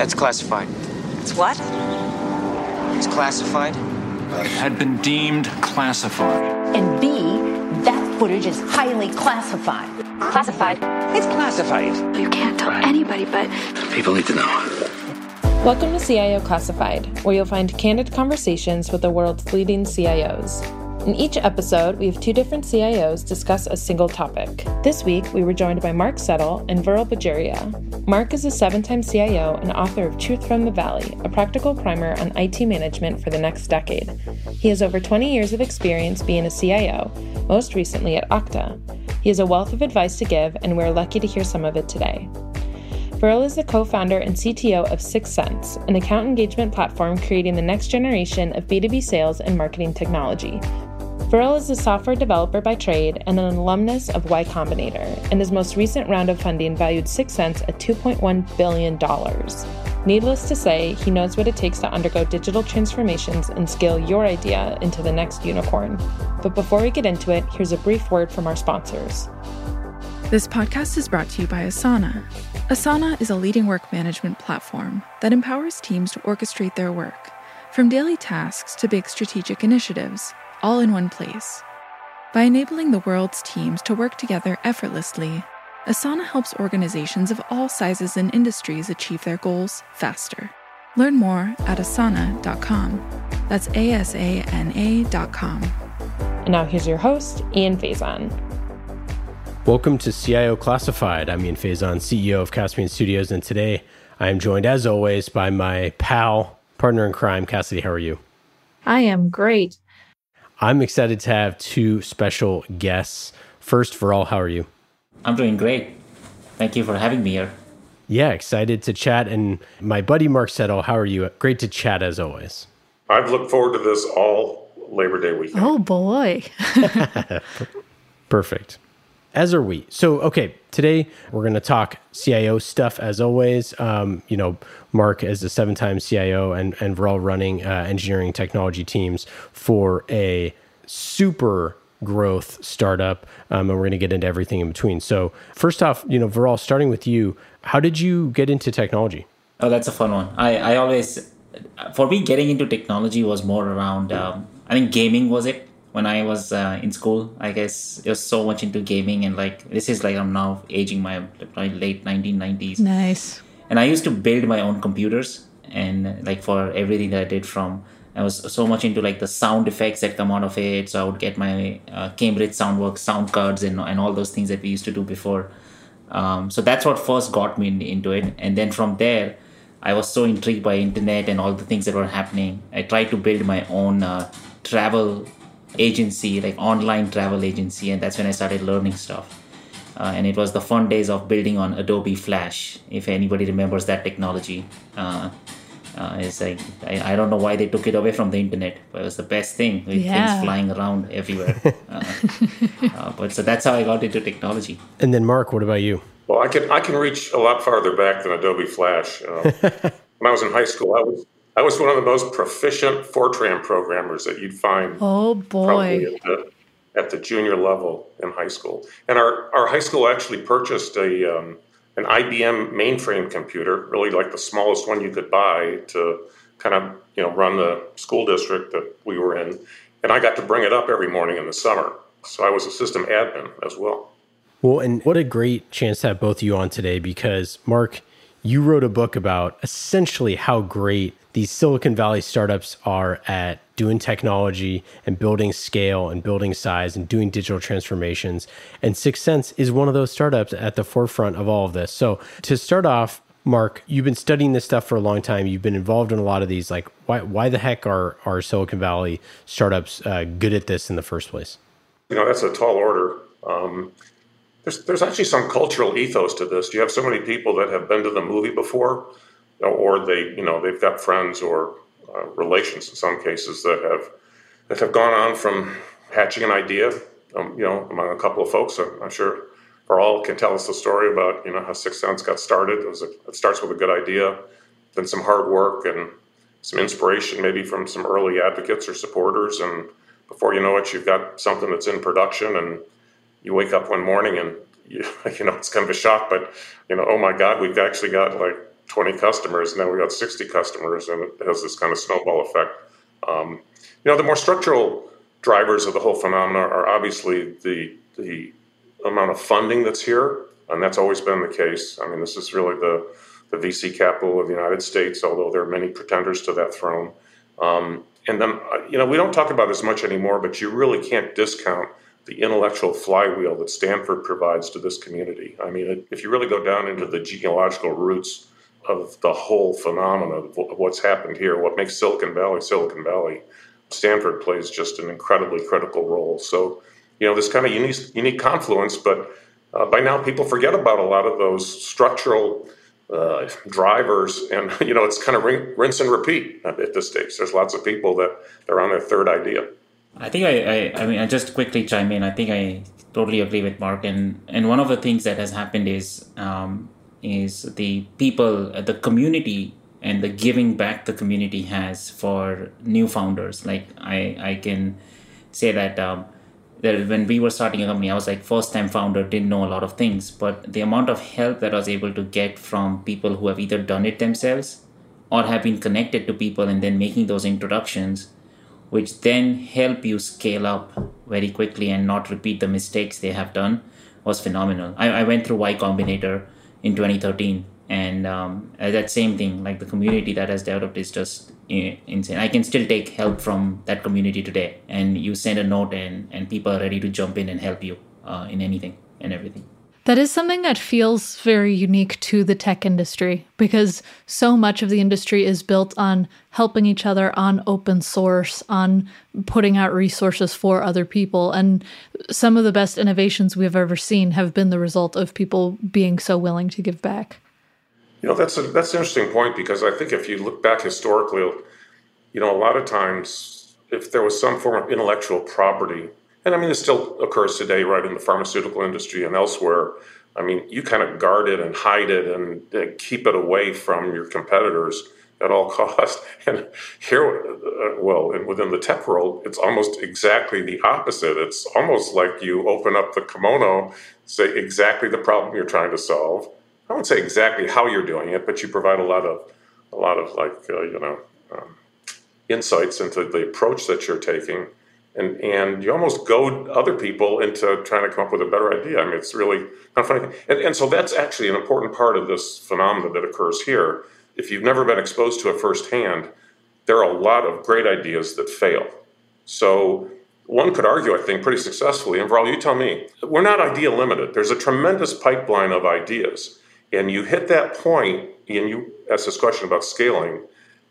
That's classified. It's what? It's classified. Had been deemed classified. And B, that footage is highly classified. Classified. It's classified. You can't tell anybody, but people need to know. Welcome to CIO Classified, where you'll find candid conversations with the world's leading CIOs. In each episode, we have two different CIOs discuss a single topic. This week, we were joined by Mark Settle and Viral Bajaria. Mark is a seven time CIO and author of Truth from the Valley, a practical primer on IT management for the next decade. He has over 20 years of experience being a CIO, most recently at Okta. He has a wealth of advice to give, and we're lucky to hear some of it today. Viral is the co founder and CTO of 6sense, an account engagement platform creating the next generation of B2B sales and marketing technology, Viral is a software developer by trade and an alumnus of Y Combinator, and his most recent round of funding valued 6sense at $2.1 billion. Needless to say, he knows what it takes to undergo digital transformations and scale your idea into the next unicorn. But before we get into it, here's a brief word from our sponsors. This podcast is brought to you by Asana. Asana is a leading work management platform that empowers teams to orchestrate their work, from daily tasks to big strategic initiatives all in one place. By enabling the world's teams to work together effortlessly, Asana helps organizations of all sizes and industries achieve their goals faster. Learn more at asana.com. That's A S A N A.com. And now here's your host, Ian Faison. Welcome to CIO Classified. I'm Ian Faison, CEO of Caspian Studios, and today I am joined, as always, by my pal, partner in crime, Cassidy. How are you? I am great. I'm excited to have two special guests. First, Viral, how are you? I'm doing great. Thank you for having me here. Yeah, excited to chat. And my buddy Mark Settle, how are you? Great to chat as always. I've looked forward to this all Labor Day weekend. Oh boy. Perfect. As are we. So, okay, today we're going to talk CIO stuff as always. Um, you know, Mark is a seven time CIO, and, and we're all running uh, engineering technology teams for a super growth startup. Um, and we're going to get into everything in between. So, first off, you know, Viral, starting with you, how did you get into technology? Oh, that's a fun one. I, I always, for me, getting into technology was more around, um, I think gaming was it when I was uh, in school. I guess it was so much into gaming, and like this is like I'm now aging my late 1990s. Nice. And I used to build my own computers, and like for everything that I did from. I was so much into like the sound effects that come out of it. So I would get my uh, Cambridge SoundWorks sound cards and and all those things that we used to do before. Um, so that's what first got me in, into it, and then from there. I was so intrigued by internet and all the things that were happening. I tried to build my own uh, travel agency, like online travel agency, and that's when I started learning stuff. Uh, and it was the fun days of building on Adobe Flash. If anybody remembers that technology, uh, uh, it's like I, I, don't know why they took it away from the internet, but it was the best thing with yeah. things flying around everywhere. Uh, uh, but so that's how I got into technology. And then, Mark, what about you? Well, I can I can reach a lot farther back than Adobe Flash. Uh, when I was in high school, I was I was one of the most proficient Fortran programmers that you'd find. Oh boy! At the, at the, junior level in high school, and our, our high school actually purchased a um, an IBM mainframe computer, really like the smallest one you could buy to kind of you know run the school district that we were in, and I got to bring it up every morning in the summer. So I was a system admin as well. Well, and what a great chance to have both of you on today because Mark, you wrote a book about essentially how great these Silicon Valley startups are at doing technology and building scale and building size and doing digital transformations. And 6sense is one of those startups at the forefront of all of this. So, to start off, Mark, you've been studying this stuff for a long time. You've been involved in a lot of these. Like, why, why the heck are, are Silicon Valley startups uh, good at this in the first place? You know, that's a tall order. Um, there's, there's actually some cultural ethos to this. You have so many people that have been to the movie before or they you know they've got friends or uh, relations in some cases that have that have gone on from hatching an idea um, you know among a couple of folks. I'm, sure Viral can tell us the story about you know how 6sense got started. It, was a, it starts with a good idea then some hard work and some inspiration maybe from some early advocates or supporters. And before you know it you've got something that's in production and you wake up one morning and you, you know it's kind of a shock but you know oh my god we've actually got like 20 customers, and now we got 60 customers, and it has this kind of snowball effect. Um, you know, the more structural drivers of the whole phenomena are obviously the the amount of funding that's here, and that's always been the case. I mean, this is really the the VC capital of the United States, although there are many pretenders to that throne. Um, and then, uh, you know, we don't talk about this much anymore, but you really can't discount the intellectual flywheel that Stanford provides to this community. I mean, if you really go down into the genealogical roots of the whole phenomenon of what's happened here, what makes Silicon Valley Silicon Valley, Stanford plays just an incredibly critical role. So, you know, this kind of unique, unique confluence, but uh, by now people forget about a lot of those structural uh, drivers, and you know, it's kind of rinse and repeat at this stage. There's lots of people that they're on their third idea. I think I, I, I mean, I just quickly chime in. I think I totally agree with Mark, and and one of the things that has happened is um, is the people, the community, and the giving back the community has for new founders. Like I, I can say that. Um, that when we were starting a company, I was like first time founder, didn't know a lot of things, but the amount of help that I was able to get from people who have either done it themselves or have been connected to people and then making those introductions which then help you scale up very quickly and not repeat the mistakes they have done was phenomenal. I, I went through Y Combinator in 2013 and um, that same thing like the community that has developed is just insane. I can still take help from that community today. And you send a note and, and people are ready to jump in and help you uh, in anything and everything that is something that feels very unique to the tech industry because so much of the industry is built on helping each other on open source, on putting out resources for other people. And some of the best innovations we've ever seen have been the result of people being so willing to give back. You know, that's a, that's an interesting point because I think if you look back historically, you know, a lot of times if there was some form of intellectual property and I mean, it still occurs today, right, in the pharmaceutical industry and elsewhere. I mean, you kind of guard it and hide it and, and keep it away from your competitors at all costs. And here, uh, well, and within the tech world, it's almost exactly the opposite. It's almost like you open up the kimono, say exactly the problem you're trying to solve. I won't say exactly how you're doing it, but you provide a lot of, a lot of like, uh, you know, um, insights into the approach that you're taking and and you almost goad other people into trying to come up with a better idea. I mean, it's really kind of funny. And, and so that's actually an important part of this phenomenon that occurs here. If you've never been exposed to it firsthand, there are a lot of great ideas that fail. So one could argue, I think, pretty successfully. And Viral, you tell me, we're not idea limited. There's a tremendous pipeline of ideas, and you hit that point, and you ask this question about scaling.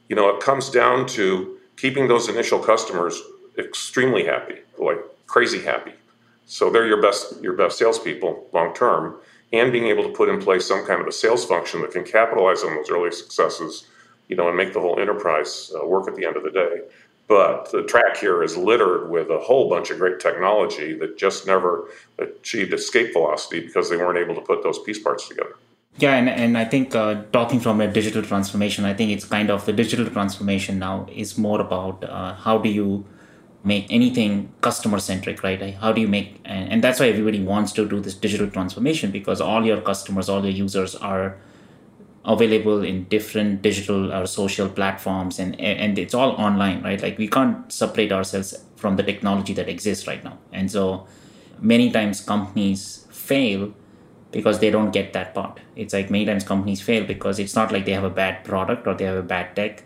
You know, it comes down to keeping those initial customers extremely happy, like crazy happy. So they're your best your best salespeople long term, and being able to put in place some kind of a sales function that can capitalize on those early successes, you know, and make the whole enterprise uh, work at the end of the day. But the track here is littered with a whole bunch of great technology that just never achieved escape velocity because they weren't able to put those piece parts together. Yeah, and, and I think uh, talking from a digital transformation, I think it's kind of the digital transformation now is more about uh, how do you make anything customer centric right how do you make and, and that's why everybody wants to do this digital transformation because all your customers all your users are available in different digital or social platforms and and it's all online right? Like we can't separate ourselves from the technology that exists right now. And so many times companies fail because they don't get that part. It's like many times companies fail because it's not like they have a bad product or they have a bad tech.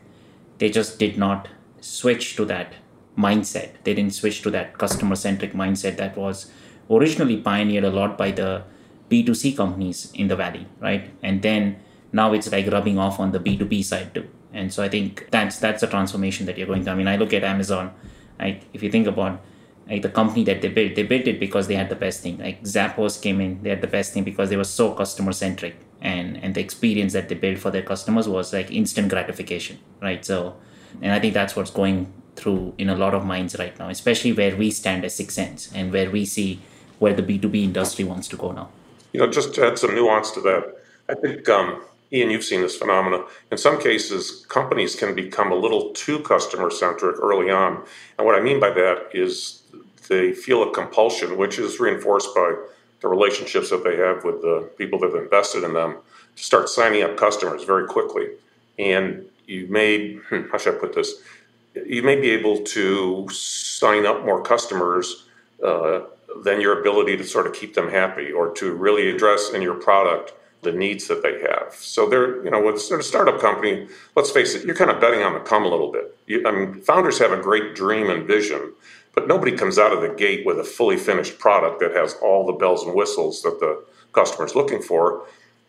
They just did not switch to that mindset. They didn't switch to that customer centric mindset that was originally pioneered a lot by the B2C companies in the valley, right? And then now it's like rubbing off on the B2B side too. And so I think that's that's a transformation that you're going through. I mean, I look at Amazon, like if you think about like the company that they built, they built it because they had the best thing. Like Zappos came in, they had the best thing because they were so customer centric and and the experience that they built for their customers was like instant gratification, right? So and I think that's what's going through in a lot of minds right now, especially where we stand as 6sense and where we see where the B2B industry wants to go now. You know, just to add some nuance to that, I think, um, Ian, you've seen this phenomenon. In some cases, companies can become a little too customer centric early on. And what I mean by that is they feel a compulsion, which is reinforced by the relationships that they have with the people that have invested in them, to start signing up customers very quickly. And you may, hmm, how should I put this? You may be able to sign up more customers uh, than your ability to sort of keep them happy or to really address in your product the needs that they have. So they're, you know, with a startup company, let's face it, you're kind of betting on the come a little bit. You, I mean, founders have a great dream and vision, but nobody comes out of the gate with a fully finished product that has all the bells and whistles that the customer is looking for.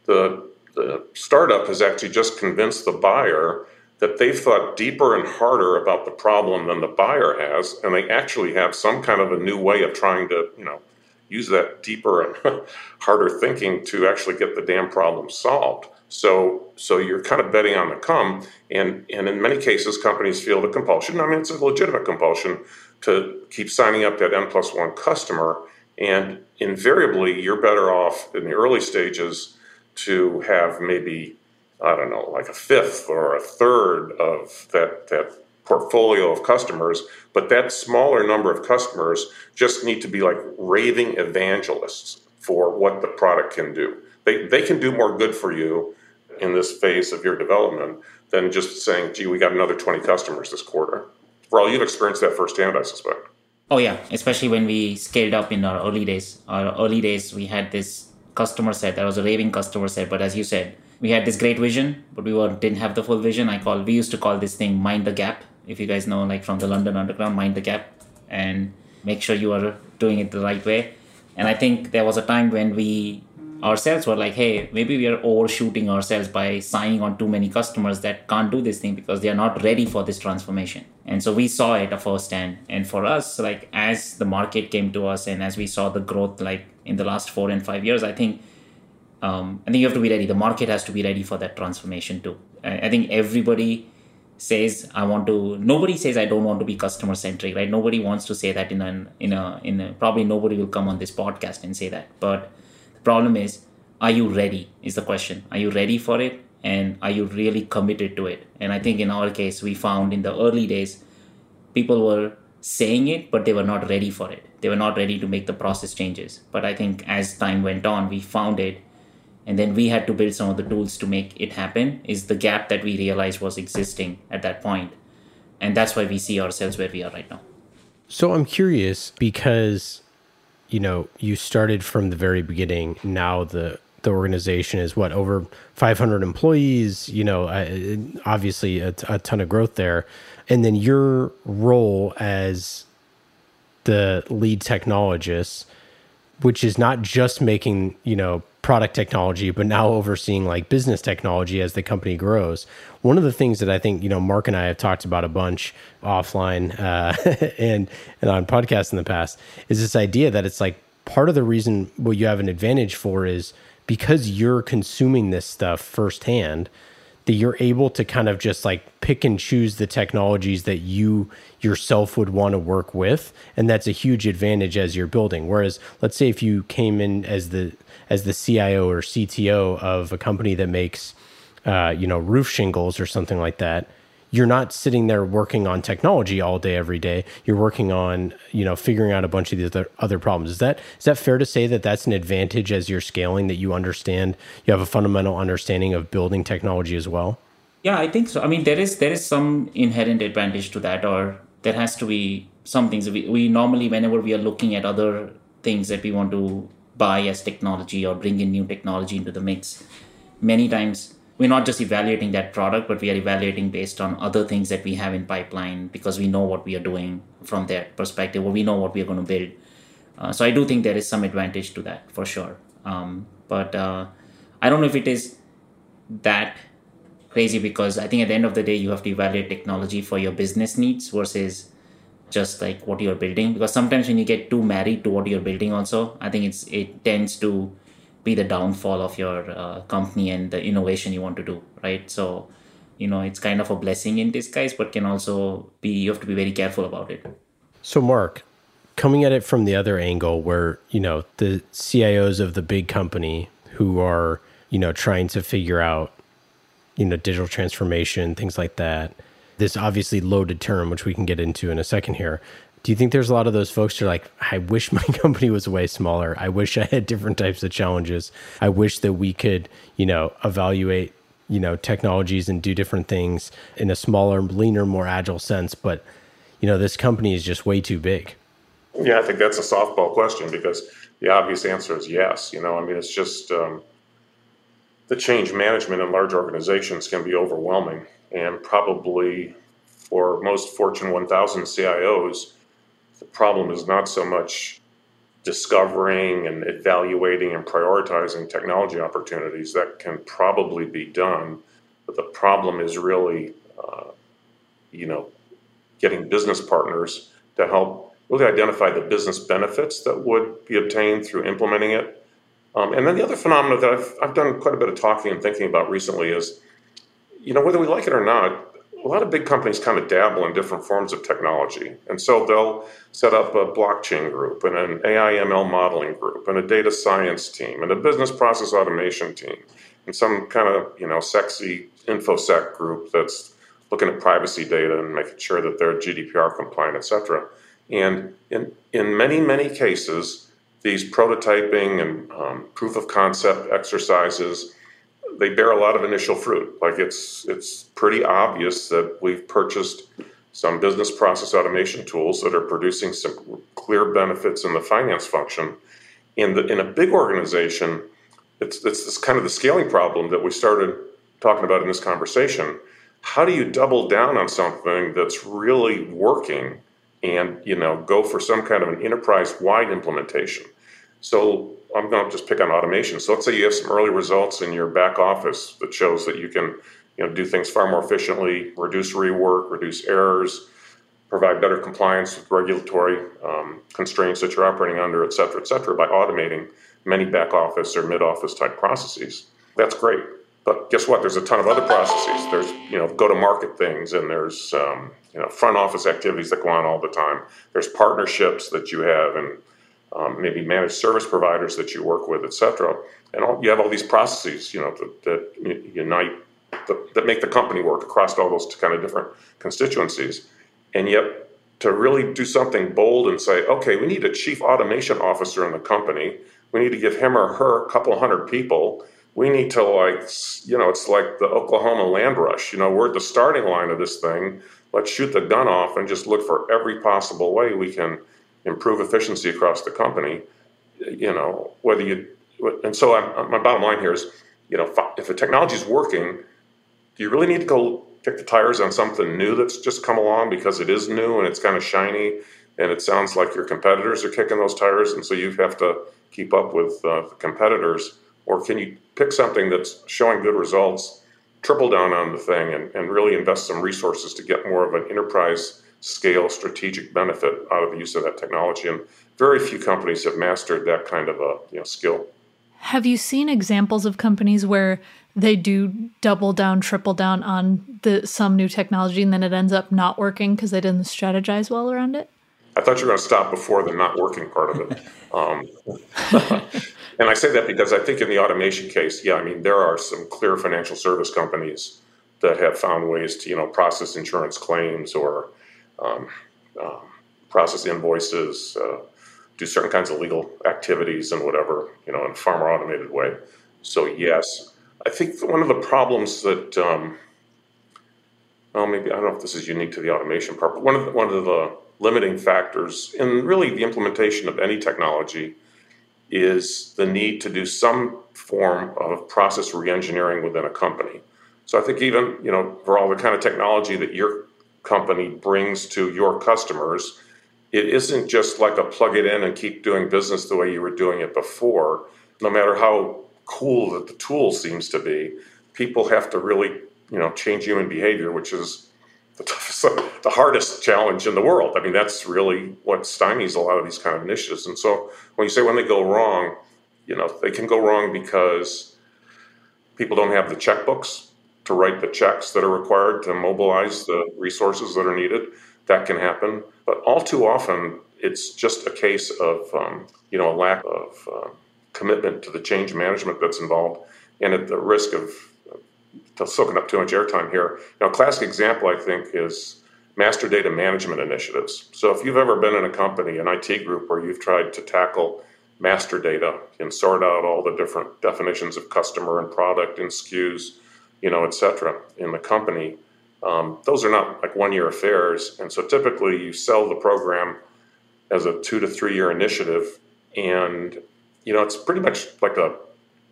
The, the startup has actually just convinced the buyer that they've thought deeper and harder about the problem than the buyer has, and they actually have some kind of a new way of trying to, you know, use that deeper and harder thinking to actually get the damn problem solved. So, so you're kind of betting on the come, and and in many cases, companies feel the compulsion. I mean, it's a legitimate compulsion to keep signing up that N plus one customer, and invariably, you're better off in the early stages to have maybe I don't know, like a fifth or a third of that that portfolio of customers, but that smaller number of customers just need to be like raving evangelists for what the product can do. They, they can do more good for you in this phase of your development than just saying, gee, we got another 20 customers this quarter. Viral you've experienced that firsthand, I suspect. Oh, yeah, especially when we scaled up in our early days. Our early days, we had this customer set that was a raving customer set, but as you said, we had this great vision, but we were, didn't have the full vision. I call we used to call this thing mind the gap. If you guys know like from the london underground mind the gap and make sure you are doing it the right way. And i think there was a time when we ourselves were like hey maybe we are overshooting ourselves by signing on too many customers that can't do this thing because they are not ready for this transformation. And so we saw it a firsthand and for us like as the market came to us and as we saw the growth like in the last four and five years i think um, i think you have to be ready. The market has to be ready for that transformation too. I, I think everybody says I want to nobody says I don't want to be customer centric right? Nobody wants to say that in a in a in a probably nobody will come on this podcast and say that. But the problem is are you ready is the question. Are you ready for it? And are you really committed to it? And I think in our case we found in the early days people were saying it but they were not ready for it. They were not ready to make the process changes. But I think as time went on we found it and then we had to build some of the tools to make it happen is the gap that we realized was existing at that point. And that's why we see ourselves where we are right now. So i'm curious because you know you started from the very beginning. Now the the organization is what over 500 employees you know obviously a, a ton of growth there. And then your role as the lead technologist which is not just making you know product technology, but now overseeing like business technology as the company grows. One of the things that I think you know Mark and I have talked about a bunch offline uh, and and on podcasts in the past is this idea that it's like part of the reason what you have an advantage for is because you're consuming this stuff firsthand that you're able to kind of just like pick and choose the technologies that you yourself would want to work with and that's a huge advantage as you're building. Whereas let's say if you came in as the as the CIO or CTO of a company that makes uh, you know roof shingles or something like that you're not sitting there working on technology all day every day. You're working on you know figuring out a bunch of the other, other problems. Is that is that fair to say that that's an advantage as you're scaling that you understand you have a fundamental understanding of building technology as well? Yeah i think so. I mean there is there is some inherent advantage to that or there has to be some things we, we normally whenever we are looking at other things that we want to buy as technology or bring in new technology into the mix many times we're not just evaluating that product, but we are evaluating based on other things that we have in pipeline because we know what we are doing from that perspective, or we know what we are going to build. Uh, so I do think there is some advantage to that for sure. Um, but uh, I don't know if it is that crazy because I think at the end of the day, you have to evaluate technology for your business needs versus just like what you're building. Because sometimes when you get too married to what you're building, also, I think it's it tends to be the downfall of your uh, company and the innovation you want to do right? So you know it's kind of a blessing in disguise but can also be you have to be very careful about it. So mark coming at it from the other angle where you know the cios of the big company who are you know trying to figure out you know digital transformation things like that this obviously loaded term which we can get into in a second here Do you think there's a lot of those folks who are like, I wish my company was way smaller. I wish I had different types of challenges. I wish that we could, you know, evaluate, you know, technologies and do different things in a smaller, leaner, more agile sense. But, you know, this company is just way too big. Yeah, I think that's a softball question because the obvious answer is yes. You know, I mean, it's just um, the change management in large organizations can be overwhelming. And probably for most Fortune 1000 CIOs, the problem is not so much discovering and evaluating and prioritizing technology opportunities that can probably be done. But the problem is really, uh, you know, getting business partners to help really identify the business benefits that would be obtained through implementing it. Um, and then the other phenomenon that I've, I've done quite a bit of talking and thinking about recently is, you know, whether we like it or not, a lot of big companies kind of dabble in different forms of technology. And so they'll set up a blockchain group and an AI ML modeling group and a data science team and a business process automation team and some kind of, you know, sexy infosec group that's looking at privacy data and making sure that they're GDPR compliant, et cetera. And in, in many, many cases, these prototyping and um, proof of concept exercises they bear a lot of initial fruit. Like it's it's pretty obvious that we've purchased some business process automation tools that are producing some clear benefits in the finance function. In the in a big organization, it's it's this kind of the scaling problem that we started talking about in this conversation. How do you double down on something that's really working and you know go for some kind of an enterprise wide implementation? So I'm going to just pick on automation. So let's say you have some early results in your back office that shows that you can, you know, do things far more efficiently, reduce rework, reduce errors, provide better compliance with regulatory um, constraints that you're operating under, et cetera, et cetera, by automating many back office or mid office type processes. That's great. But guess what? There's a ton of other processes. There's you know go to market things, and there's um, you know front office activities that go on all the time. There's partnerships that you have, and um, maybe managed service providers that you work with, et cetera. And all, you have all these processes, you know, that, that unite, that, that make the company work across all those kind of different constituencies. And yet, to really do something bold and say, okay, we need a chief automation officer in the company. We need to give him or her a couple hundred people. We need to like, you know, it's like the Oklahoma land rush. You know, we're at the starting line of this thing. Let's shoot the gun off and just look for every possible way we can improve efficiency across the company. You know, whether you and so I'm, my bottom line here is, you know, if a technology is working, do you really need to go kick the tires on something new that's just come along because it is new and it's kind of shiny and it sounds like your competitors are kicking those tires and so you have to keep up with uh, the competitors or can you pick something that's showing good results triple down on the thing and, and really invest some resources to get more of an enterprise scale strategic benefit out of the use of that technology. And very few companies have mastered that kind of a you know, skill. Have you seen examples of companies where they do double down, triple down on the some new technology, and then it ends up not working because they didn't strategize well around it? I thought you were going to stop before the not working part of it. Um, and I say that because I think in the automation case, yeah, I mean there are some clear financial service companies that have found ways to you know process insurance claims or um, um, process invoices, uh, do certain kinds of legal activities and whatever, you know, in a far more automated way. So yes, I think one of the problems that, um, well, maybe I don't know if this is unique to the automation part, but one of the, one of the limiting factors in really the implementation of any technology is the need to do some form of process reengineering within a company. So I think even you know for all the kind of technology that you're company brings to your customers. It isn't just like a plug it in and keep doing business the way you were doing it before. No matter how cool that the tool seems to be, people have to really, you know, change human behavior, which is the toughest, the hardest challenge in the world. I mean, that's really what stymies a lot of these kind of initiatives. And so when you say when they go wrong, you know, they can go wrong because people don't have the checkbooks to write the checks that are required to mobilize the resources that are needed. That can happen, but all too often it's just a case of um, you know a lack of uh, commitment to the change management that's involved, and at the risk of uh, soaking up too much airtime here. Know, a classic example I think is master data management initiatives. So if you've ever been in a company, an IT group, where you've tried to tackle master data and sort out all the different definitions of customer and product and SKUs, you know, et cetera, in the company, um, those are not like one year affairs. And so typically you sell the program as a two to three year initiative. And, you know, it's pretty much like a,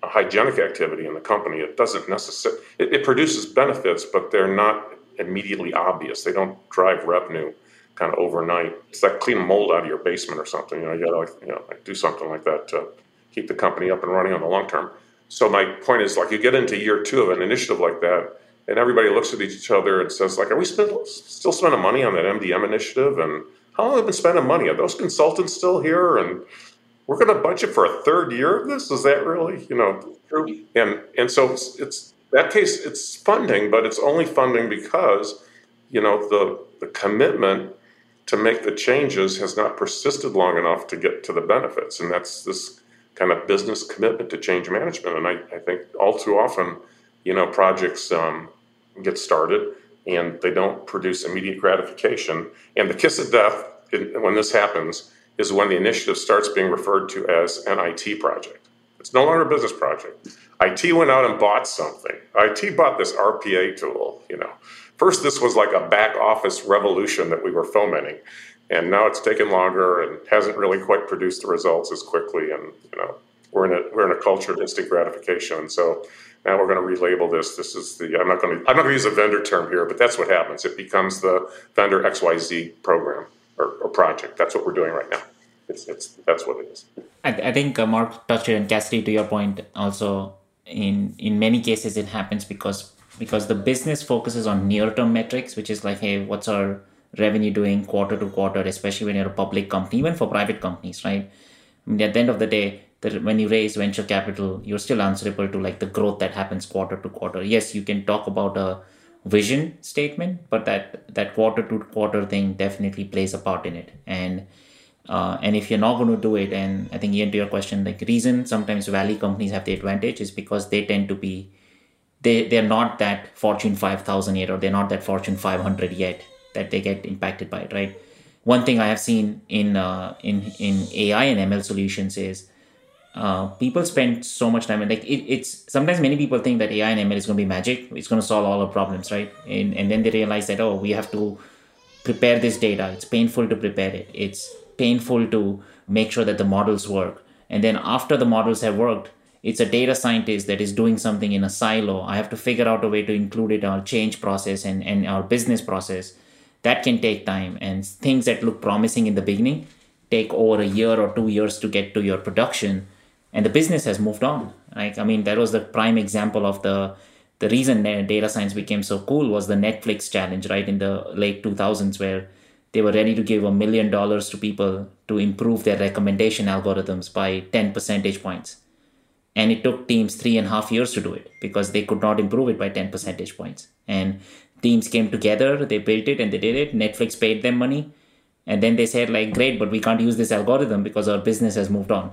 a hygienic activity in the company. It doesn't necessarily, it, it produces benefits, but they're not immediately obvious. They don't drive revenue kind of overnight. It's like clean mold out of your basement or something. You know, you gotta like, you know, like do something like that to keep the company up and running on the long term. So my point is like you get into year two of an initiative like that, and everybody looks at each other and says like, "Are we spend, still spending money on that MDM initiative?" And how long have we been spending money? Are those consultants still here? And we're going to budget for a third year of this? Is that really you know true? And and so it's, it's that case. It's funding, but it's only funding because you know the the commitment to make the changes has not persisted long enough to get to the benefits, and that's this kind of business commitment to change management. And I, I think all too often, you know, projects um, get started and they don't produce immediate gratification. And the kiss of death when this happens is when the initiative starts being referred to as an IT project. It's no longer a business project. IT went out and bought something. IT bought this RPA tool. You know, first this was like a back office revolution that we were fomenting, and now it's taken longer and hasn't really quite produced the results as quickly. And you know, we're in a we're in a culture of instant gratification. And so now we're going to relabel this. This is the I'm not going to I'm not going to use a vendor term here, but that's what happens. It becomes the vendor XYZ program or, or project. That's what we're doing right now. It's, it's that's what it is. I, I think uh, Mark touched it, and Cassidy, to your point, also in in many cases it happens because because the business focuses on near term metrics, which is like, hey, what's our revenue doing quarter to quarter, especially when you're a public company, even for private companies, right? I mean, at the end of the day, that when you raise venture capital, you're still answerable to like the growth that happens quarter to quarter. Yes, you can talk about a vision statement, but that that quarter to quarter thing definitely plays a part in it. And uh, and if you're not going to do it, and I think Ian, to your question, like reason sometimes valley companies have the advantage is because they tend to be they they're not that Fortune 5000 yet, or they're not that Fortune 500 yet that they get impacted by it, right? One thing I have seen in uh, in in AI and ML solutions is uh, people spend so much time and like it, it's sometimes many people think that AI and ML is going to be magic. It's going to solve all our problems, right? And and then they realize that oh, we have to prepare this data. It's painful to prepare it. It's painful to make sure that the models work. And then after the models have worked, it's a data scientist that is doing something in a silo. I have to figure out a way to include it in our change process and, and our business process. That can take time. And things that look promising in the beginning take over a year or two years to get to your production and the business has moved on like i mean that was the prime example of the the reason data science became so cool was the netflix challenge right in the late 2000s where they were ready to give a million dollars to people to improve their recommendation algorithms by 10 percentage points and it took teams three and a half years to do it because they could not improve it by 10 percentage points and teams came together they built it and they did it. Netflix paid them money. And then they said like great but we can't use this algorithm because our business has moved on.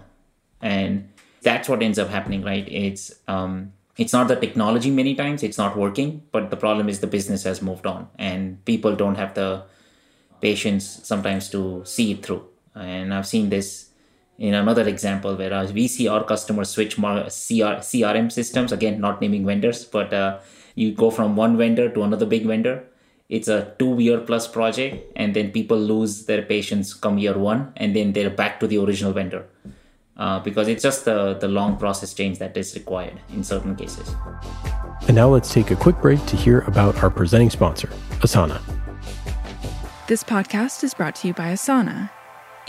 And that's what ends up happening right? It's um it's not the technology many times it's not working but the problem is the business has moved on. And people don't have the patience sometimes to see it through. And i've seen this in another example where we see our customers switch more CR, crm systems again not naming vendors but uh, you go from one vendor to another big vendor it's a two year plus project and then people lose their patience come year one and then they're back to the original vendor uh, because it's just the, the long process change that is required in certain cases. And now let's take a quick break to hear about our presenting sponsor, Asana. This podcast is brought to you by Asana.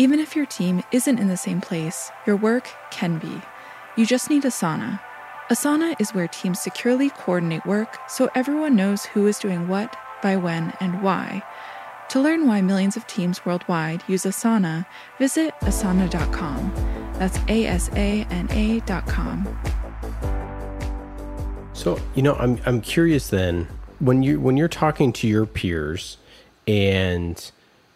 Even if your team isn't in the same place, your work can be. You just need Asana. Asana is where teams securely coordinate work so everyone knows who is doing what, by when, and why to learn why millions of teams worldwide use Asana, visit asana.com. That's A S A N A.com. So, you know, I'm I'm curious then when you when you're talking to your peers and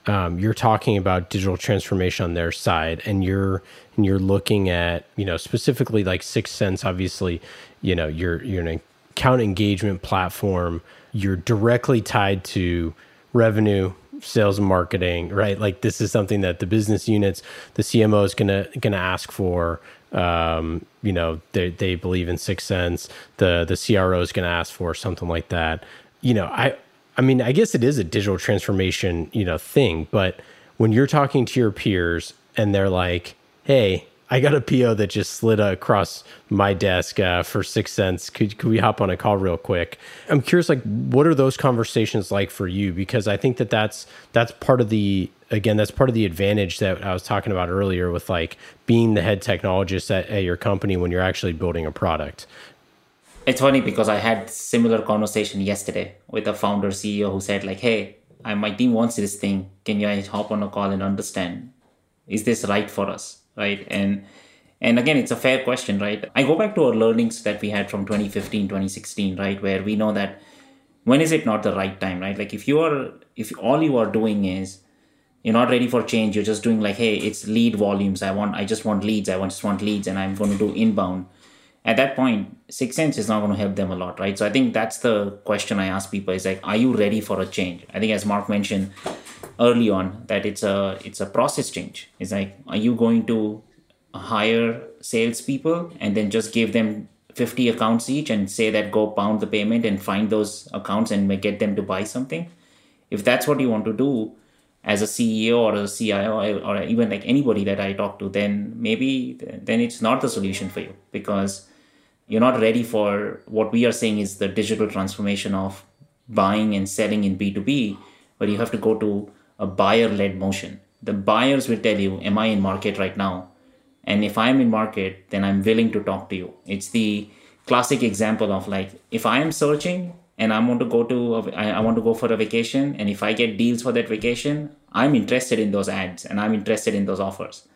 um, you're talking about digital transformation on their side and you're and you're looking at you know specifically like 6sense obviously you know you're you're an account engagement platform you're directly tied to revenue, sales and marketing, right? Like this is something that the business units, the CMO is gonna gonna ask for. Um, you know, they they believe in 6sense. The the CRO is gonna ask for something like that. You know, I I mean, I guess it is a digital transformation, you know, thing, but when you're talking to your peers and they're like, "Hey, I got a PO that just slid across my desk uh, for 6sense. Could, could we hop on a call real quick? I'm curious, like, what are those conversations like for you? Because I think that that's that's part of the again that's part of the advantage that I was talking about earlier with like being the head technologist at, at your company when you're actually building a product. It's funny because I had similar conversation yesterday with a founder CEO who said like, "Hey, I, my team wants this thing. Can you hop on a call and understand? Is this right for us?" Right? And and again, it's a fair question, right? I go back to our learnings that we had from 2015, 2016, right, where we know that when is it not the right time, right? Like if you are, if all you are doing is you're not ready for change, you're just doing like, hey, it's lead volumes. I want, I just want leads. I want, just want leads, and I'm going to do inbound at that point, 6sense is not going to help them a lot, right? So I think that's the question I ask people is like, are you ready for a change? I think as Mark mentioned early on, that it's a it's a process change. It's like, are you going to hire salespeople and then just give them 50 accounts each and say that go pound the payment and find those accounts and get them to buy something? If that's what you want to do, as a CEO or a CIO or even like anybody that I talk to, then maybe then it's not the solution for you because you're not ready for what we are saying is the digital transformation of buying and selling in B2B, where you have to go to a buyer led motion. The buyers will tell you, Am I in market right now? And if I'm in market, then I'm willing to talk to you. It's the classic example of like, if I am searching and I want to go to, I want to go for a vacation, and if I get deals for that vacation, I'm interested in those ads and I'm interested in those offers.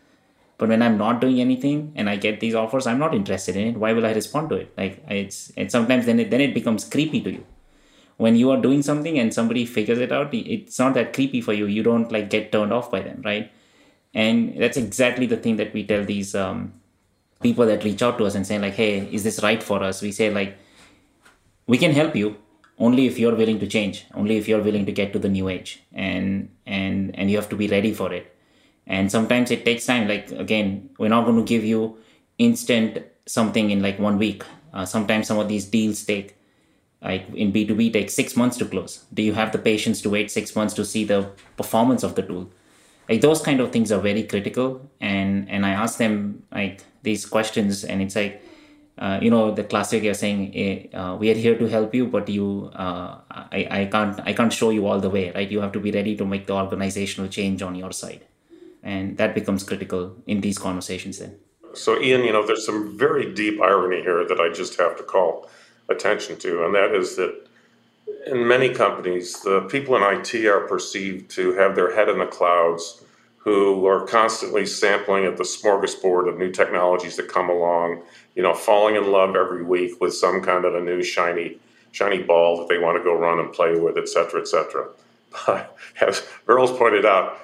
But when I'm not doing anything and I get these offers, I'm not interested in it. Why will I respond to it? Like it's and sometimes then it then it becomes creepy to you. When you are doing something and somebody figures it out, it's not that creepy for you. You don't like get turned off by them, right? And that's exactly the thing that we tell these um, people that reach out to us and say like, "Hey, is this right for us?" We say like, "We can help you, only if you're willing to change only if you're willing to get to the new age and and and you have to be ready for it and sometimes it takes time like again we're not going to give you instant something in like one week. Uh, sometimes some of these deals take like in b2b take six months to close. Do you have the patience to wait six months to see the performance of the tool? Like those kind of things are very critical. And and i ask them like these questions and it's like uh, you know the classic you're saying eh, uh, we are here to help you but you uh, I, I can't i can't show you all the way right? You have to be ready to make the organizational change on your side and that becomes critical in these conversations then so ian you know there's some very deep irony here that i just have to call attention to and that is that in many companies the people in it are perceived to have their head in the clouds who are constantly sampling at the smorgasbord of new technologies that come along, you know, falling in love every week with some kind of a new shiny, shiny ball that they want to go run and play with, et cetera, et cetera. But as Viral's pointed out,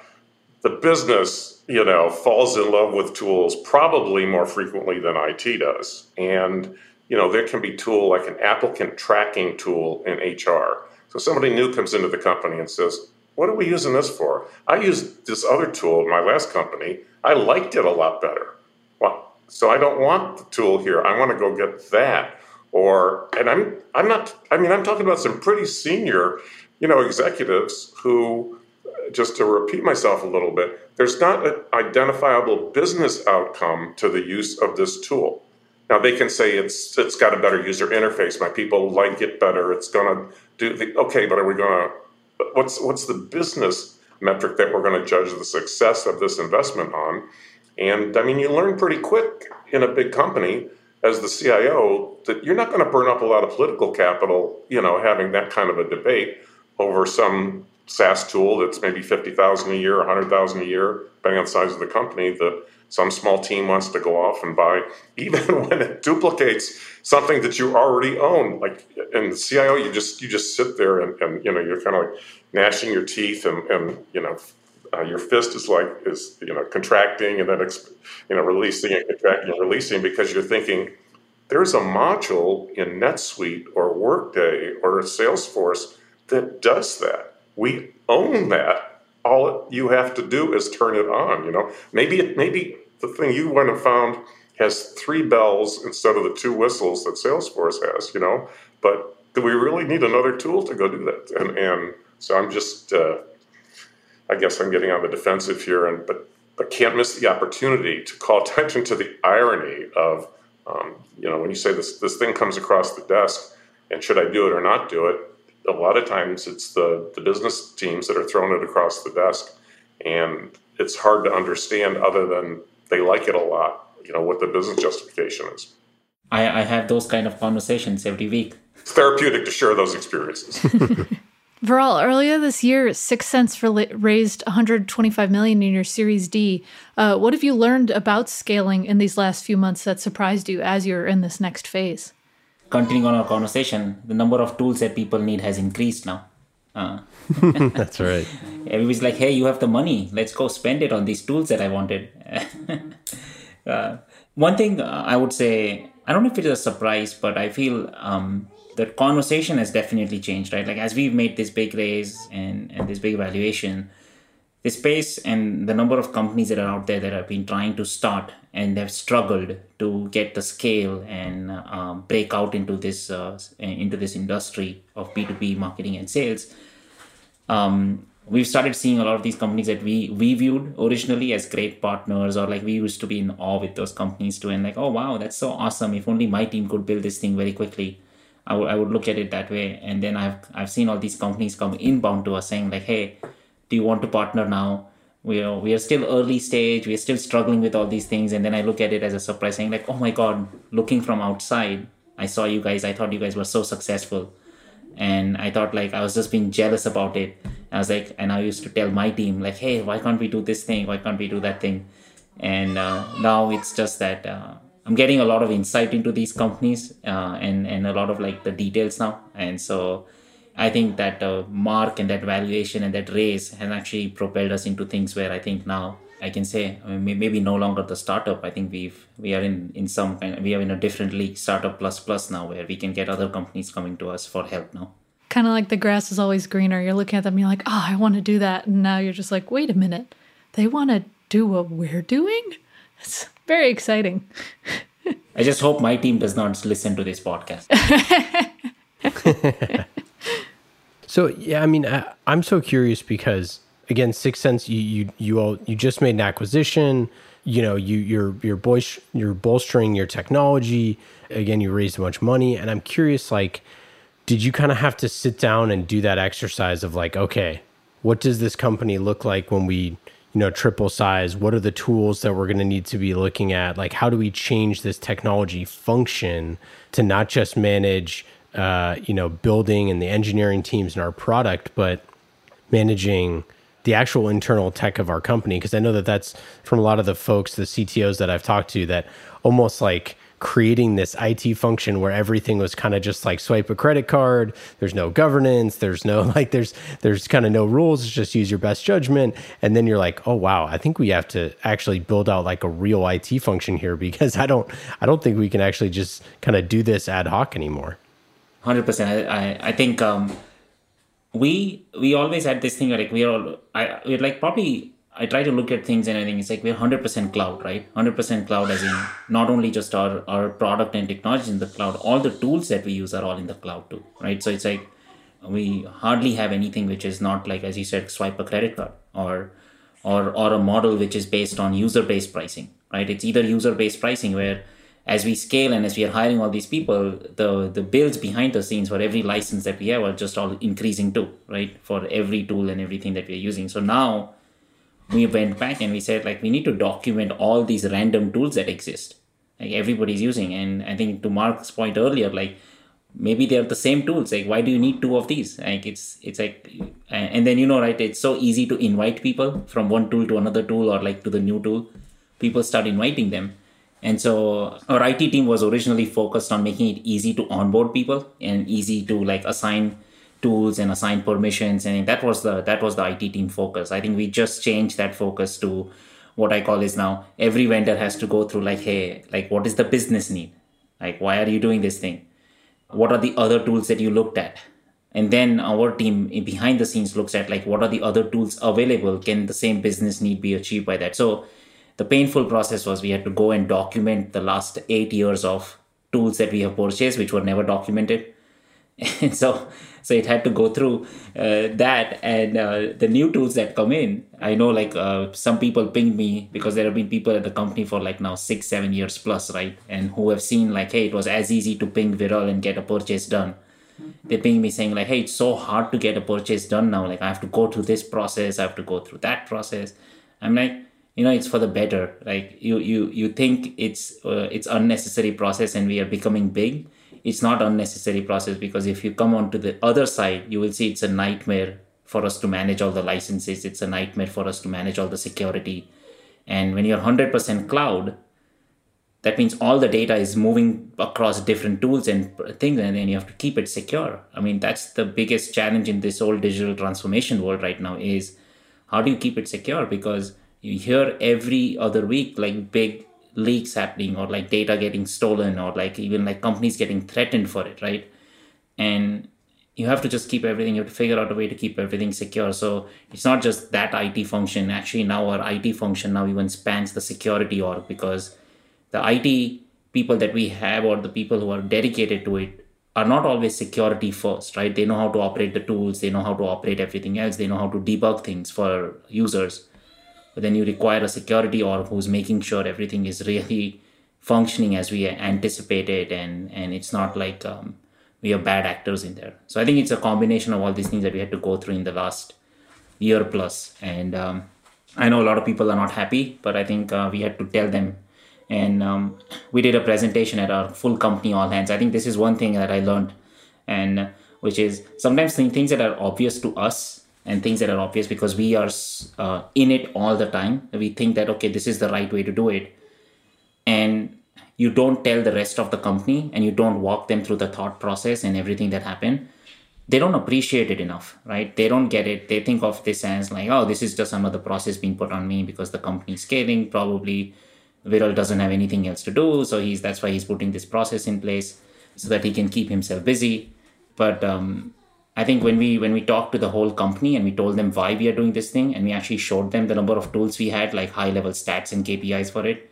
the business, you know, falls in love with tools probably more frequently than IT does. And, you know, there can be tool like an applicant tracking tool in HR. So somebody new comes into the company and says, what are we using this for? I used this other tool in my last company. I liked it a lot better. Well, so I don't want the tool here. I want to go get that. Or and I'm I'm not I mean I'm talking about some pretty senior, you know, executives who just to repeat myself a little bit, there's not an identifiable business outcome to the use of this tool. Now they can say it's it's got a better user interface. My people like it better. It's going to do the okay, but are we going to what's what's the business metric that we're going to judge the success of this investment on? And I mean, you learn pretty quick in a big company as the CIO that you're not going to burn up a lot of political capital, you know, having that kind of a debate over some SaaS tool that's maybe fifty thousand a year, hundred thousand a year, depending on the size of the company. That some small team wants to go off and buy, even when it duplicates something that you already own. Like in the CIO, you just you just sit there and, and you know you're kind of like gnashing your teeth and, and you know uh, your fist is like is you know contracting and then you know releasing and contracting and releasing because you're thinking there's a module in NetSuite or Workday or Salesforce that does that. We own that. All you have to do is turn it on. You know, maybe maybe the thing you went and found has three bells instead of the two whistles that Salesforce has. You know, but do we really need another tool to go do that? And and so I'm just, uh, I guess I'm getting on the defensive here, and but but can't miss the opportunity to call attention to the irony of, um, you know, when you say this this thing comes across the desk, and should I do it or not do it? A lot of times it's the the business teams that are throwing it across the desk, and it's hard to understand other than they like it a lot. You know what the business justification is. I, I have those kind of conversations every week. It's therapeutic to share those experiences. Viral, earlier this year, 6sense raised 125 million in your Series D. Uh, what have you learned about scaling in these last few months that surprised you as you're in this next phase? Continuing on our conversation, the number of tools that people need has increased now. Uh, That's right. Everybody's like, "Hey, you have the money. Let's go spend it on these tools that I wanted." uh, one thing I would say, I don't know if it is a surprise, but I feel um, the conversation has definitely changed, right? Like as we've made this big raise and, and this big valuation, the space and the number of companies that are out there that have been trying to start and they've struggled to get the scale and um, break out into this uh, into this industry of B2B marketing and sales. Um, we've started seeing a lot of these companies that we we viewed originally as great partners or like we used to be in awe with those companies too and like oh wow that's so awesome if only my team could build this thing very quickly I, w- I would look at it that way and then i've i've seen all these companies come inbound to us saying like hey do you want to partner now? We are we are still early stage we're still struggling with all these things and then i look at it as a surprise saying like oh my god looking from outside i saw you guys i thought you guys were so successful. And i thought like i was just being jealous about it. I was like and i used to tell my team like hey why can't we do this thing? Why can't we do that thing? And uh, now it's just that uh, I'm getting a lot of insight into these companies uh, and and a lot of like the details now, and so I think that uh, mark and that valuation and that raise has actually propelled us into things where I think now I can say I mean, maybe no longer the startup. I think we've we are in in some kind we are in a different league, startup plus plus now, where we can get other companies coming to us for help now. Kind of like the grass is always greener. You're looking at them, you're like, oh, I want to do that, and now you're just like, wait a minute, they want to do what we're doing. It's very exciting. I just hope my team does not listen to this podcast. so yeah, I mean, I, am so curious because again, 6sense, you you you all you just made an acquisition. You know, you you're you're boy you're bolstering your technology. Again, you raised a bunch of money, and I'm curious, like, did you kind of have to sit down and do that exercise of like, okay, what does this company look like when we you know triple size what are the tools that we're going to need to be looking at like how do we change this technology function to not just manage uh, you know building and the engineering teams in our product but managing the actual internal tech of our company because i know that that's from a lot of the folks the ctos that i've talked to that almost like creating this IT function where everything was kind of just like swipe a credit card. There's no governance. There's no like there's there's kind of no rules. just use your best judgment. And then you're like, oh wow, I think we have to actually build out like a real IT function here because I don't I don't think we can actually just kind of do this ad hoc anymore. Hundred percent. I I think um we we always had this thing like we're all I we're like probably I try to look at things and I think it's like we're 100% cloud, right? 100% cloud as in not only just our, our product and technology in the cloud, all the tools that we use are all in the cloud too, right? So it's like we hardly have anything which is not like, as you said, swipe a credit card or, or, or a model which is based on user-based pricing, right? It's either user-based pricing where as we scale and as we are hiring all these people, the the bills behind the scenes for every license that we have are just all increasing too, right? For every tool and everything that we're using. So now we went back and we said like we need to document all these random tools that exist like everybody's using. And i think to Mark's point earlier like maybe they're the same tools. Like why do you need two of these? Like it's it's like and then you know right it's so easy to invite people from one tool to another tool or like to the new tool. People start inviting them and so our IT team was originally focused on making it easy to onboard people and easy to like assign tools and assign permissions. And that was the that was the IT team focus. I think we just changed that focus to what I call is now every vendor has to go through like hey like what is the business need? Like why are you doing this thing? What are the other tools that you looked at? And then our team behind the scenes looks at like what are the other tools available? Can the same business need be achieved by that? So the painful process was we had to go and document the last eight years of tools that we have purchased which were never documented. And so so it had to go through uh, that and uh, the new tools that come in i know like uh, some people ping me because there have been people at the company for like now six seven years plus right? And who have seen like hey it was as easy to ping viral and get a purchase done. They ping me saying like hey it's so hard to get a purchase done now. Like i have to go through this process. I have to go through that process. I'm like you know it's for the better. Like you you you think it's uh, it's unnecessary process and we are becoming big. It's not unnecessary process because if you come on to the other side you will see it's a nightmare for us to manage all the licenses. It's a nightmare for us to manage all the security. And when you're 100% cloud that means all the data is moving across different tools and things and then you have to keep it secure. I mean that's the biggest challenge in this whole digital transformation world right now is how do you keep it secure? Because you hear every other week like big leaks happening or like data getting stolen or like even like companies getting threatened for it right? And you have to just keep everything you have to figure out a way to keep everything secure. So it's not just that it function. Actually now our it function now even spans the security org because the it people that we have or the people who are dedicated to it are not always security first right? They know how to operate the tools. They know how to operate everything else. They know how to debug things for users but then you require a security org who's making sure everything is really functioning as we anticipated and and it's not like um, we are bad actors in there. So i think it's a combination of all these things that we had to go through in the last year plus. And um, i know a lot of people are not happy but i think uh, we had to tell them. And um, we did a presentation at our full company all hands. I think this is one thing that i learned and which is sometimes things that are obvious to us and things that are obvious because we are uh, in it all the time. We think that okay this is the right way to do it. And you don't tell the rest of the company and you don't walk them through the thought process and everything that happened. They don't appreciate it enough right? They don't get it. They think of this as like oh this is just some another process being put on me because the company's scaling probably viral doesn't have anything else to do. So he's that's why he's putting this process in place so that he can keep himself busy. But um, I think when we when we talked to the whole company and we told them why we are doing this thing and we actually showed them the number of tools we had, like high level stats and KPIs for it,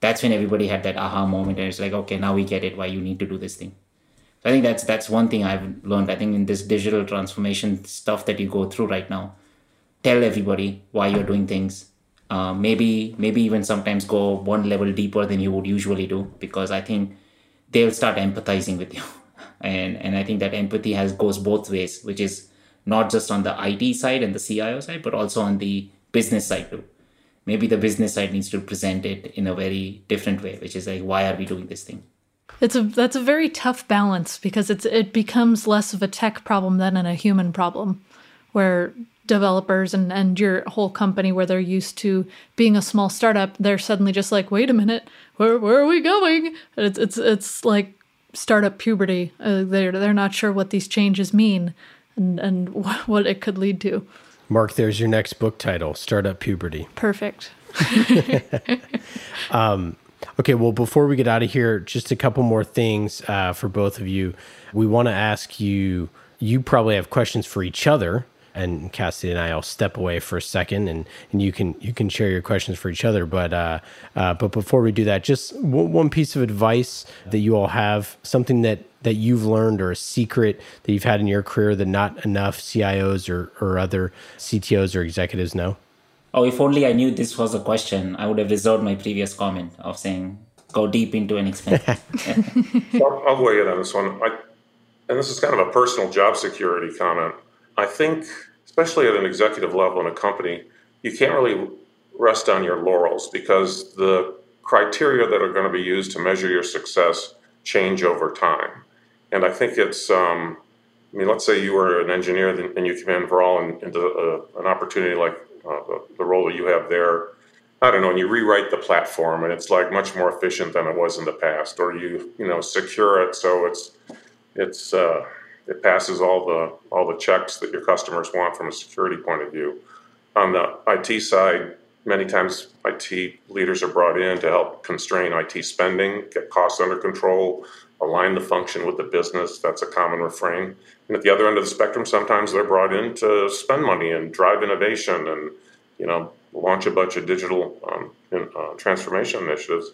that's when everybody had that aha moment and it's like, okay, now we get it why you need to do this thing. So I think that's that's one thing I've learned. I think in this digital transformation stuff that you go through right now, tell everybody why you're doing things. Uh, maybe maybe even sometimes go one level deeper than you would usually do because I think they'll start empathizing with you. and and i think that empathy has goes both ways which is not just on the it side and the cio side but also on the business side too. Maybe the business side needs to present it in a very different way which is like why are we doing this thing? It's a that's a very tough balance because it's it becomes less of a tech problem than a human problem where developers and, and your whole company where they're used to being a small startup they're suddenly just like wait a minute where, where are we going? It's it's it's like startup puberty. Uh, they're they're not sure what these changes mean and and what it could lead to. Mark, there's your next book title: Startup Puberty. Perfect. um, okay, well, before we get out of here, just a couple more things uh, for both of you. We want to ask you. You probably have questions for each other and Cassidy and I will step away for a second, and, and you can you can share your questions for each other. But uh, uh, but before we do that, just w- one piece of advice that you all have, something that that you've learned or a secret that you've had in your career that not enough CIOs or, or other CTOs or executives know. Oh, if only I knew this was a question, I would have reserved my previous comment of saying go deep into an expense. I'll, I'll weigh in on this one. I, and this is kind of a personal job security comment. I think, especially at an executive level in a company, you can't really rest on your laurels because the criteria that are going to be used to measure your success change over time. And I think it's, um, I mean, let's say you were an engineer and you come in for all into a, an opportunity like uh, the, the role that you have there. I don't know, and you rewrite the platform and it's like much more efficient than it was in the past, or you, you know, secure it so it's, it's, uh, it passes all the all the checks that your customers want from a security point of view. On the IT side, many times IT leaders are brought in to help constrain IT spending, get costs under control, align the function with the business. That's a common refrain. And at the other end of the spectrum, sometimes they're brought in to spend money and drive innovation and you know launch a bunch of digital um, uh, transformation initiatives.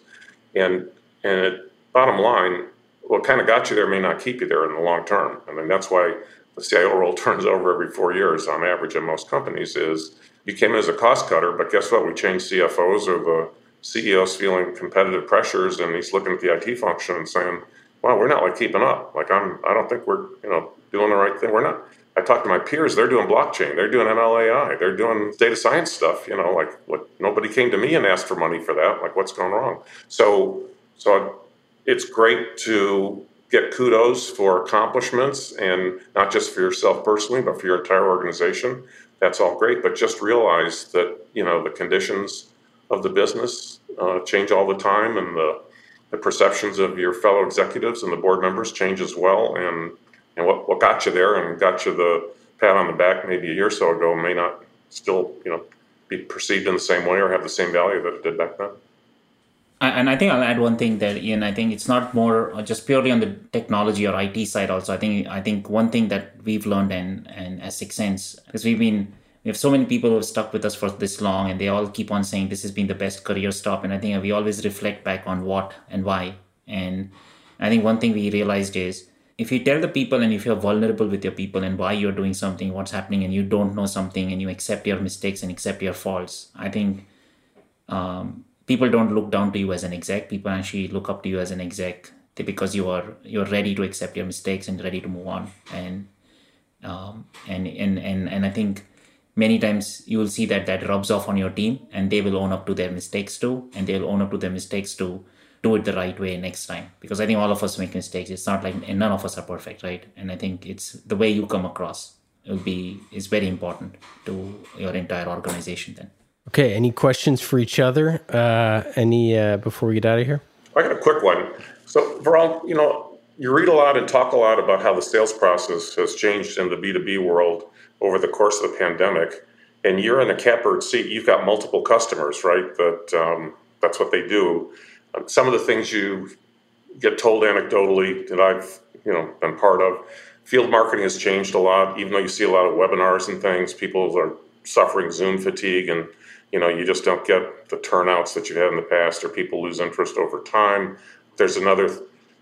And and it, bottom line, what kind of got you there may not keep you there in the long term. I mean that's why the CIO role turns over every four years on average in most companies. Is you came in as a cost cutter, but guess what? We changed CFOs or the CEO's feeling competitive pressures, and he's looking at the IT function and saying, "Wow, we're not like keeping up. Like I'm, I don't think we're, you know, doing the right thing. We're not." I talk to my peers; they're doing blockchain, they're doing MLAI, they're doing data science stuff. You know, like what? Nobody came to me and asked for money for that. Like, what's going wrong? So, so it's great to get kudos for accomplishments, and not just for yourself personally, but for your entire organization. That's all great, but just realize that you know the conditions of the business uh, change all the time, and the, the perceptions of your fellow executives and the board members change as well. And and what, what got you there and got you the pat on the back maybe a year or so ago may not still you know be perceived in the same way or have the same value that it did back then. And I think I'll add one thing there, Ian. I think it's not more just purely on the technology or IT side. Also, I think I think one thing that we've learned and and as 6sense because we've been we have so many people who have stuck with us for this long and they all keep on saying this has been the best career stop and i think we always reflect back on what and why and i think one thing we realized is if you tell the people and if you're vulnerable with your people and why you're doing something what's happening and you don't know something and you accept your mistakes and accept your faults i think um, people don't look down to you as an exec. People actually look up to you as an exec because you are you're ready to accept your mistakes and ready to move on. And um, and and and and i think many times you will see that that rubs off on your team and they will own up to their mistakes too. And they'll own up to their mistakes to do it the right way next time. Because i think all of us make mistakes. It's not like none of us are perfect right? And i think it's the way you come across will be is very important to your entire organization then okay any questions for each other uh, any uh, before we get out of here i got a quick one so Viral, you know you read a lot and talk a lot about how the sales process has changed in the b2b world over the course of the pandemic, and you're in a catbird seat, you've got multiple customers, right? That um, that's what they do. Um, some of the things you get told anecdotally that I've you know been part of, field marketing has changed a lot. Even though you see a lot of webinars and things, people are suffering Zoom fatigue, and you know you just don't get the turnouts that you had in the past, or people lose interest over time. There's another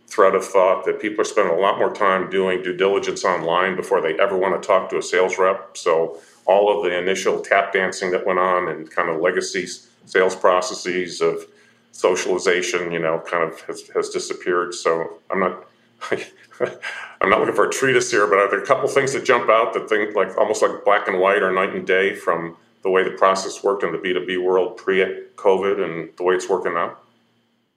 thread of thought that people are spending a lot more time doing due diligence online before they ever want to talk to a sales rep. So all of the initial tap dancing that went on and kind of legacy sales processes of socialization, you know, kind of has, has disappeared. So I'm not. I'm not looking for a treatise here, but are there a couple things that jump out that think like almost like black and white or night and day from the way the process worked in the B2B world pre-COVID and the way it's working now?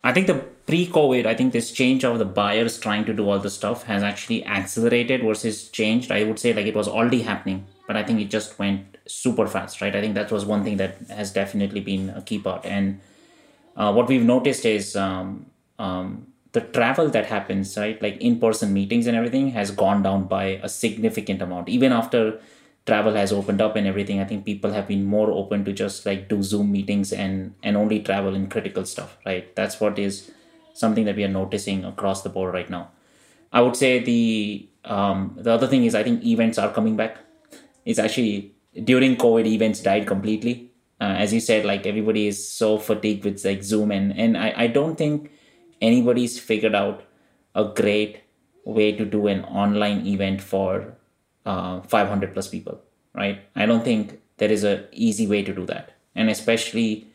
I think the pre-COVID, I think this change of the buyers trying to do all the stuff has actually accelerated versus changed. I would say like it was already happening, but I think it just went super fast, right? I think that was one thing that has definitely been a key part. And uh, what we've noticed is um, um, the travel that happens, right? Like in-person meetings and everything has gone down by a significant amount, even after travel has opened up and everything i think people have been more open to just like do zoom meetings and and only travel in critical stuff right? That's what is something that we are noticing across the board right now. I would say the um, the other thing is i think events are coming back. It's actually during covid events died completely. Uh, as you said like everybody is so fatigued with like zoom and and i, I don't think anybody's figured out a great way to do an online event for uh, 500 plus people right? I don't think there is a easy way to do that. And especially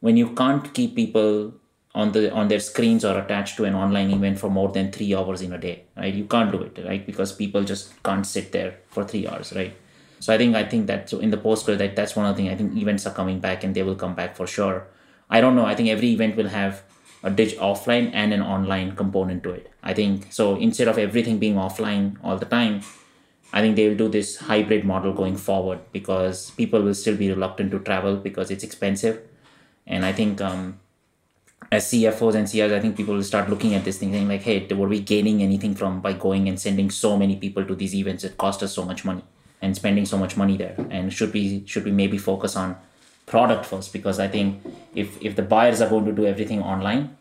when you can't keep people on the on their screens or attached to an online event for more than three hours in a day right? You can't do it right? Because people just can't sit there for three hours right? So i think i think that so in the post that that's one of the things i think events are coming back and they will come back for sure. I don't know. I think every event will have a dig offline and an online component to it. I think so instead of everything being offline all the time I think they will do this hybrid model going forward because people will still be reluctant to travel because it's expensive. And I think um, as CFOs and CIOs, I think people will start looking at this thing saying like, hey, were we gaining anything from by going and sending so many people to these events that cost us so much money and spending so much money there? And should we should we maybe focus on product first? Because I think if if the buyers are going to do everything online,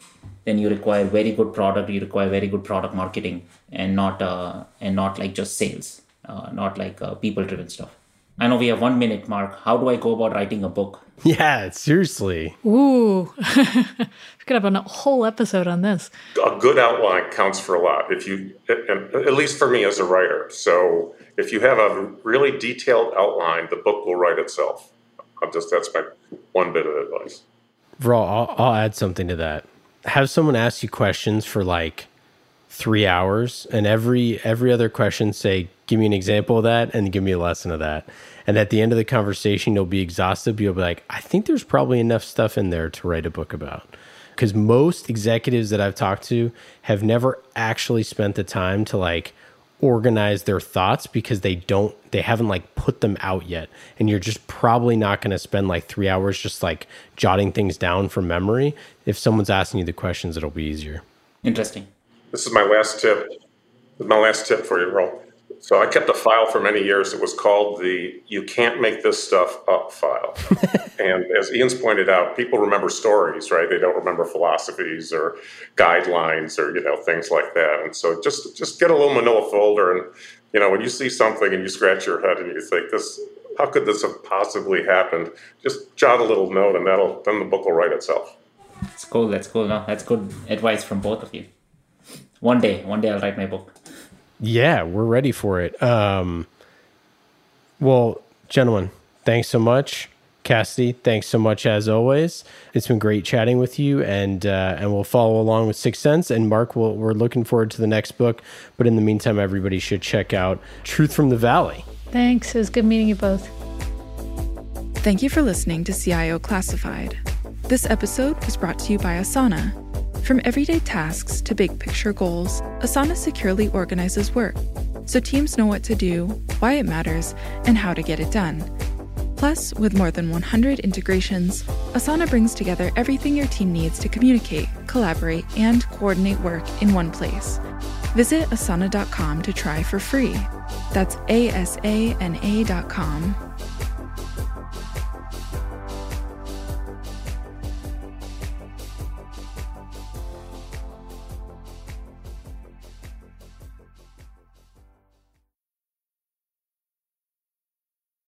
then you require very good product you require very good product marketing and not uh, and not like just sales uh, not like uh, people driven stuff. I know we have one minute mark. How do i go about writing a book? Yeah, seriously. Ooh, we could have a whole episode on this. a good outline counts for a lot if you at least for me as a writer. So if you have a really detailed outline the book will write itself. I'm just that's my one bit of advice. Viral, I'll, I'll add something to that. Have someone ask you questions for like three hours, and every every other question say, "Give me an example of that," and give me a lesson of that. And at the end of the conversation, you'll be exhausted. But you'll be like, "I think there's probably enough stuff in there to write a book about." Because most executives that I've talked to have never actually spent the time to like organize their thoughts because they don't they haven't like put them out yet and you're just probably not going to spend like 3 hours just like jotting things down from memory if someone's asking you the questions it'll be easier interesting this is my last tip. My last tip for you roll so i kept a file for many years. It was called the you can't make this stuff up file. And as Ian's pointed out people remember stories right? They don't remember philosophies or guidelines or you know things like that. And so just just get a little manila folder and you know when you see something and you scratch your head and you think this how could this have possibly happened? Just jot a little note and that'll then the book will write itself. That's cool. That's cool. No that's good advice from both of you one day one day i'll write my book yeah we're ready for it um well gentlemen thanks so much Cassidy, thanks so much as always. It's been great chatting with you, and uh, and we'll follow along with 6sense. And Mark, we'll, we're looking forward to the next book. But in the meantime, everybody should check out Truth from the Valley. Thanks. It was good meeting you both. Thank you for listening to CIO Classified. This episode was brought to you by Asana. From everyday tasks to big picture goals, Asana securely organizes work so teams know what to do, why it matters, and how to get it done. Plus, with more than 100 integrations, Asana brings together everything your team needs to communicate, collaborate, and coordinate work in one place. Visit asana.com to try for free. That's A S A N A.com.